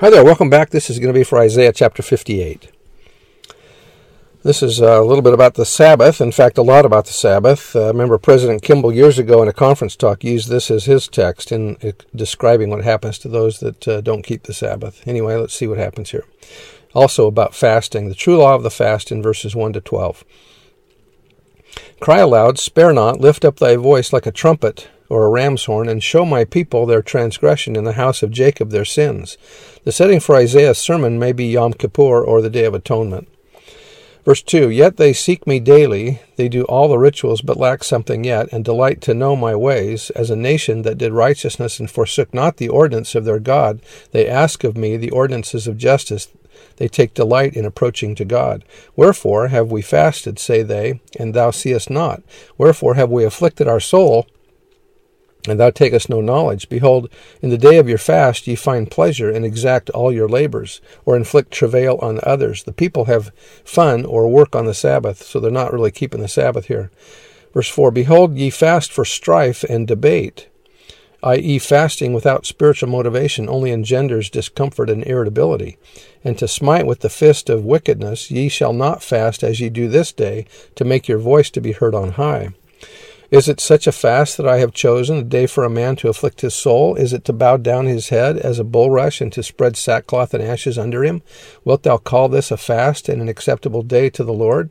Hi there, welcome back. This is going to be for Isaiah chapter 58. This is uh, a little bit about the Sabbath, in fact, a lot about the Sabbath. Uh, I remember President Kimball years ago in a conference talk used this as his text in uh, describing what happens to those that uh, don't keep the Sabbath. Anyway, let's see what happens here. Also about fasting, the true law of the fast in verses 1 to 12. Cry aloud, spare not, lift up thy voice like a trumpet or a ram's horn, and show my people their transgression in the house of Jacob their sins. The setting for Isaiah's sermon may be Yom Kippur or the Day of Atonement. Verse 2 Yet they seek me daily, they do all the rituals, but lack something yet, and delight to know my ways. As a nation that did righteousness and forsook not the ordinance of their God, they ask of me the ordinances of justice. They take delight in approaching to God. Wherefore have we fasted, say they, and thou seest not? Wherefore have we afflicted our soul? And thou takest no knowledge. Behold, in the day of your fast ye find pleasure, and exact all your labors, or inflict travail on others. The people have fun or work on the Sabbath, so they're not really keeping the Sabbath here. Verse 4 Behold, ye fast for strife and debate, i.e., fasting without spiritual motivation only engenders discomfort and irritability. And to smite with the fist of wickedness, ye shall not fast as ye do this day, to make your voice to be heard on high. Is it such a fast that I have chosen, a day for a man to afflict his soul? Is it to bow down his head as a bulrush and to spread sackcloth and ashes under him? Wilt thou call this a fast and an acceptable day to the Lord?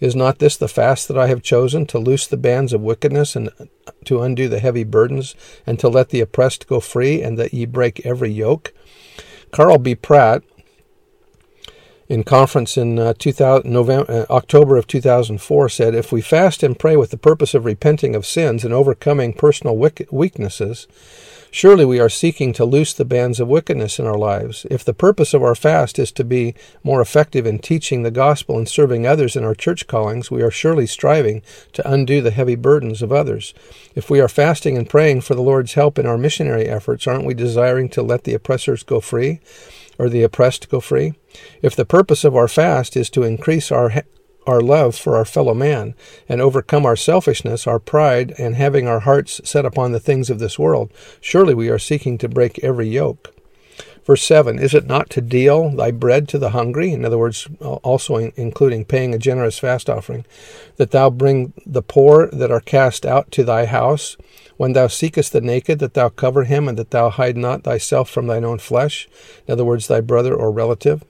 Is not this the fast that I have chosen, to loose the bands of wickedness and to undo the heavy burdens, and to let the oppressed go free, and that ye break every yoke? Carl B. Pratt, in conference in uh, 2000, November, uh, October of 2004 said, If we fast and pray with the purpose of repenting of sins and overcoming personal weaknesses, surely we are seeking to loose the bands of wickedness in our lives. If the purpose of our fast is to be more effective in teaching the gospel and serving others in our church callings, we are surely striving to undo the heavy burdens of others. If we are fasting and praying for the Lord's help in our missionary efforts, aren't we desiring to let the oppressors go free? Or the oppressed go free? If the purpose of our fast is to increase our our love for our fellow man and overcome our selfishness, our pride, and having our hearts set upon the things of this world, surely we are seeking to break every yoke. Verse 7 Is it not to deal thy bread to the hungry? In other words, also including paying a generous fast offering, that thou bring the poor that are cast out to thy house, when thou seekest the naked, that thou cover him, and that thou hide not thyself from thine own flesh, in other words, thy brother or relative.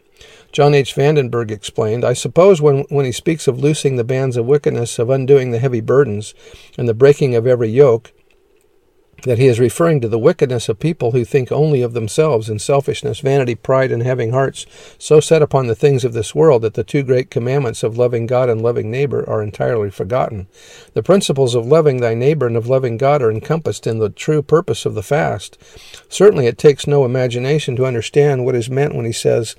John H. Vandenberg explained, I suppose when, when he speaks of loosing the bands of wickedness, of undoing the heavy burdens, and the breaking of every yoke, that he is referring to the wickedness of people who think only of themselves in selfishness, vanity, pride, and having hearts so set upon the things of this world that the two great commandments of loving God and loving neighbor are entirely forgotten. The principles of loving thy neighbor and of loving God are encompassed in the true purpose of the fast. Certainly, it takes no imagination to understand what is meant when he says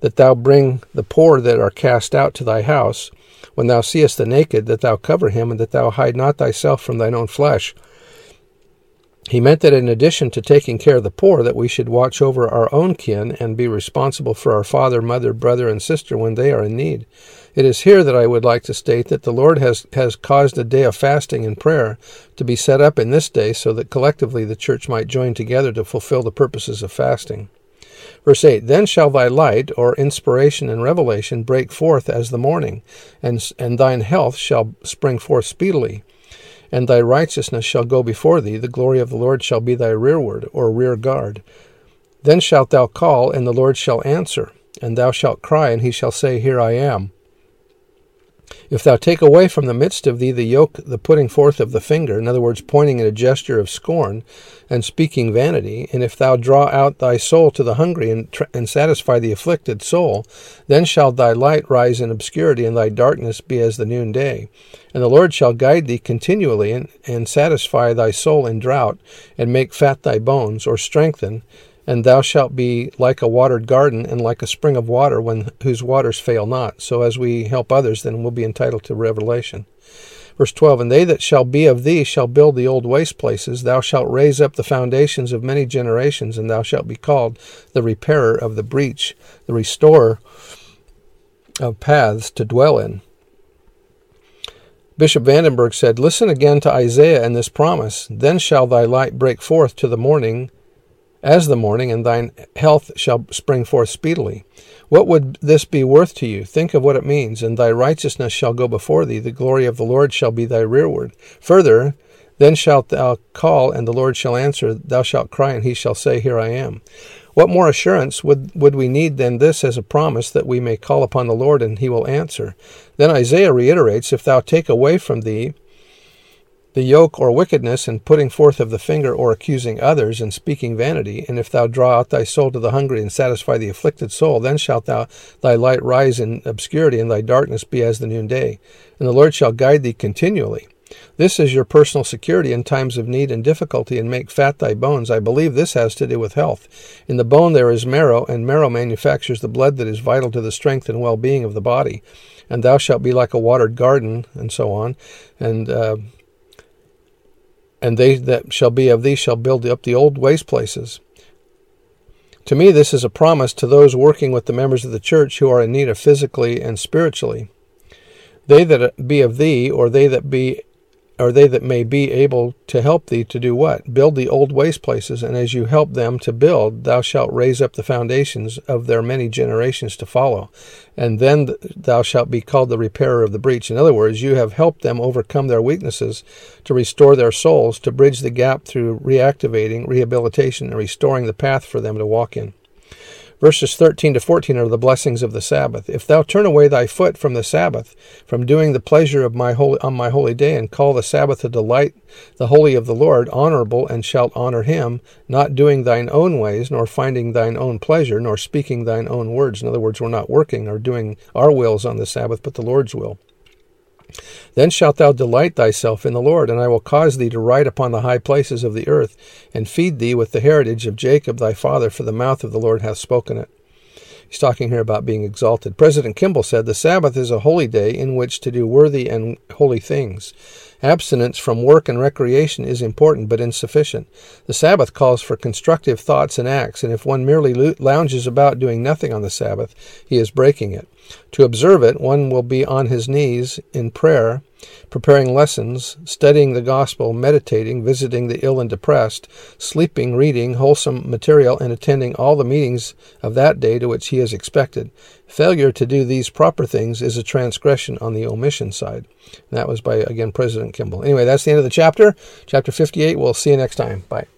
that thou bring the poor that are cast out to thy house. When thou seest the naked, that thou cover him, and that thou hide not thyself from thine own flesh. He meant that in addition to taking care of the poor, that we should watch over our own kin and be responsible for our father, mother, brother, and sister when they are in need. It is here that I would like to state that the Lord has, has caused a day of fasting and prayer to be set up in this day so that collectively the church might join together to fulfill the purposes of fasting. Verse 8 Then shall thy light, or inspiration and revelation, break forth as the morning, and, and thine health shall spring forth speedily and thy righteousness shall go before thee, the glory of the Lord shall be thy rearward, or rear guard. Then shalt thou call, and the Lord shall answer, and thou shalt cry, and he shall say, Here I am. If thou take away from the midst of thee the yoke, the putting forth of the finger, in other words, pointing in a gesture of scorn and speaking vanity, and if thou draw out thy soul to the hungry and, tr- and satisfy the afflicted soul, then shall thy light rise in obscurity, and thy darkness be as the noonday. And the Lord shall guide thee continually, and, and satisfy thy soul in drought, and make fat thy bones, or strengthen, and thou shalt be like a watered garden and like a spring of water when whose waters fail not. So as we help others, then we'll be entitled to revelation. Verse 12 And they that shall be of thee shall build the old waste places. Thou shalt raise up the foundations of many generations, and thou shalt be called the repairer of the breach, the restorer of paths to dwell in. Bishop Vandenberg said, Listen again to Isaiah and this promise. Then shall thy light break forth to the morning, as the morning, and thine health shall spring forth speedily. What would this be worth to you? Think of what it means. And thy righteousness shall go before thee, the glory of the Lord shall be thy rearward. Further, then shalt thou call, and the Lord shall answer. Thou shalt cry, and he shall say, Here I am. What more assurance would, would we need than this as a promise that we may call upon the Lord, and he will answer? Then Isaiah reiterates, If thou take away from thee the yoke or wickedness in putting forth of the finger or accusing others and speaking vanity. And if thou draw out thy soul to the hungry and satisfy the afflicted soul, then shalt thou thy light rise in obscurity and thy darkness be as the noonday. And the Lord shall guide thee continually. This is your personal security in times of need and difficulty, and make fat thy bones. I believe this has to do with health. In the bone there is marrow, and marrow manufactures the blood that is vital to the strength and well being of the body. And thou shalt be like a watered garden, and so on. And uh, and they that shall be of thee shall build up the old waste places. To me, this is a promise to those working with the members of the church who are in need of physically and spiritually. They that be of thee, or they that be are they that may be able to help thee to do what? Build the old waste places, and as you help them to build, thou shalt raise up the foundations of their many generations to follow. And then thou shalt be called the repairer of the breach. In other words, you have helped them overcome their weaknesses, to restore their souls, to bridge the gap through reactivating, rehabilitation, and restoring the path for them to walk in. Verses 13 to 14 are the blessings of the Sabbath. If thou turn away thy foot from the Sabbath, from doing the pleasure of my holy, on my holy day, and call the Sabbath a delight, the holy of the Lord, honorable, and shalt honor him, not doing thine own ways, nor finding thine own pleasure, nor speaking thine own words. In other words, we're not working or doing our wills on the Sabbath, but the Lord's will. Then shalt thou delight thyself in the Lord, and I will cause thee to ride upon the high places of the earth, and feed thee with the heritage of Jacob thy father, for the mouth of the Lord hath spoken it. He's talking here about being exalted. President Kimball said, The Sabbath is a holy day in which to do worthy and holy things. Abstinence from work and recreation is important but insufficient. The Sabbath calls for constructive thoughts and acts, and if one merely lounges about doing nothing on the Sabbath, he is breaking it. To observe it, one will be on his knees in prayer, preparing lessons, studying the gospel, meditating, visiting the ill and depressed, sleeping, reading wholesome material, and attending all the meetings of that day to which he is expected. Failure to do these proper things is a transgression on the omission side. And that was by, again, President Kimball. Anyway, that's the end of the chapter. Chapter 58. We'll see you next time. Bye.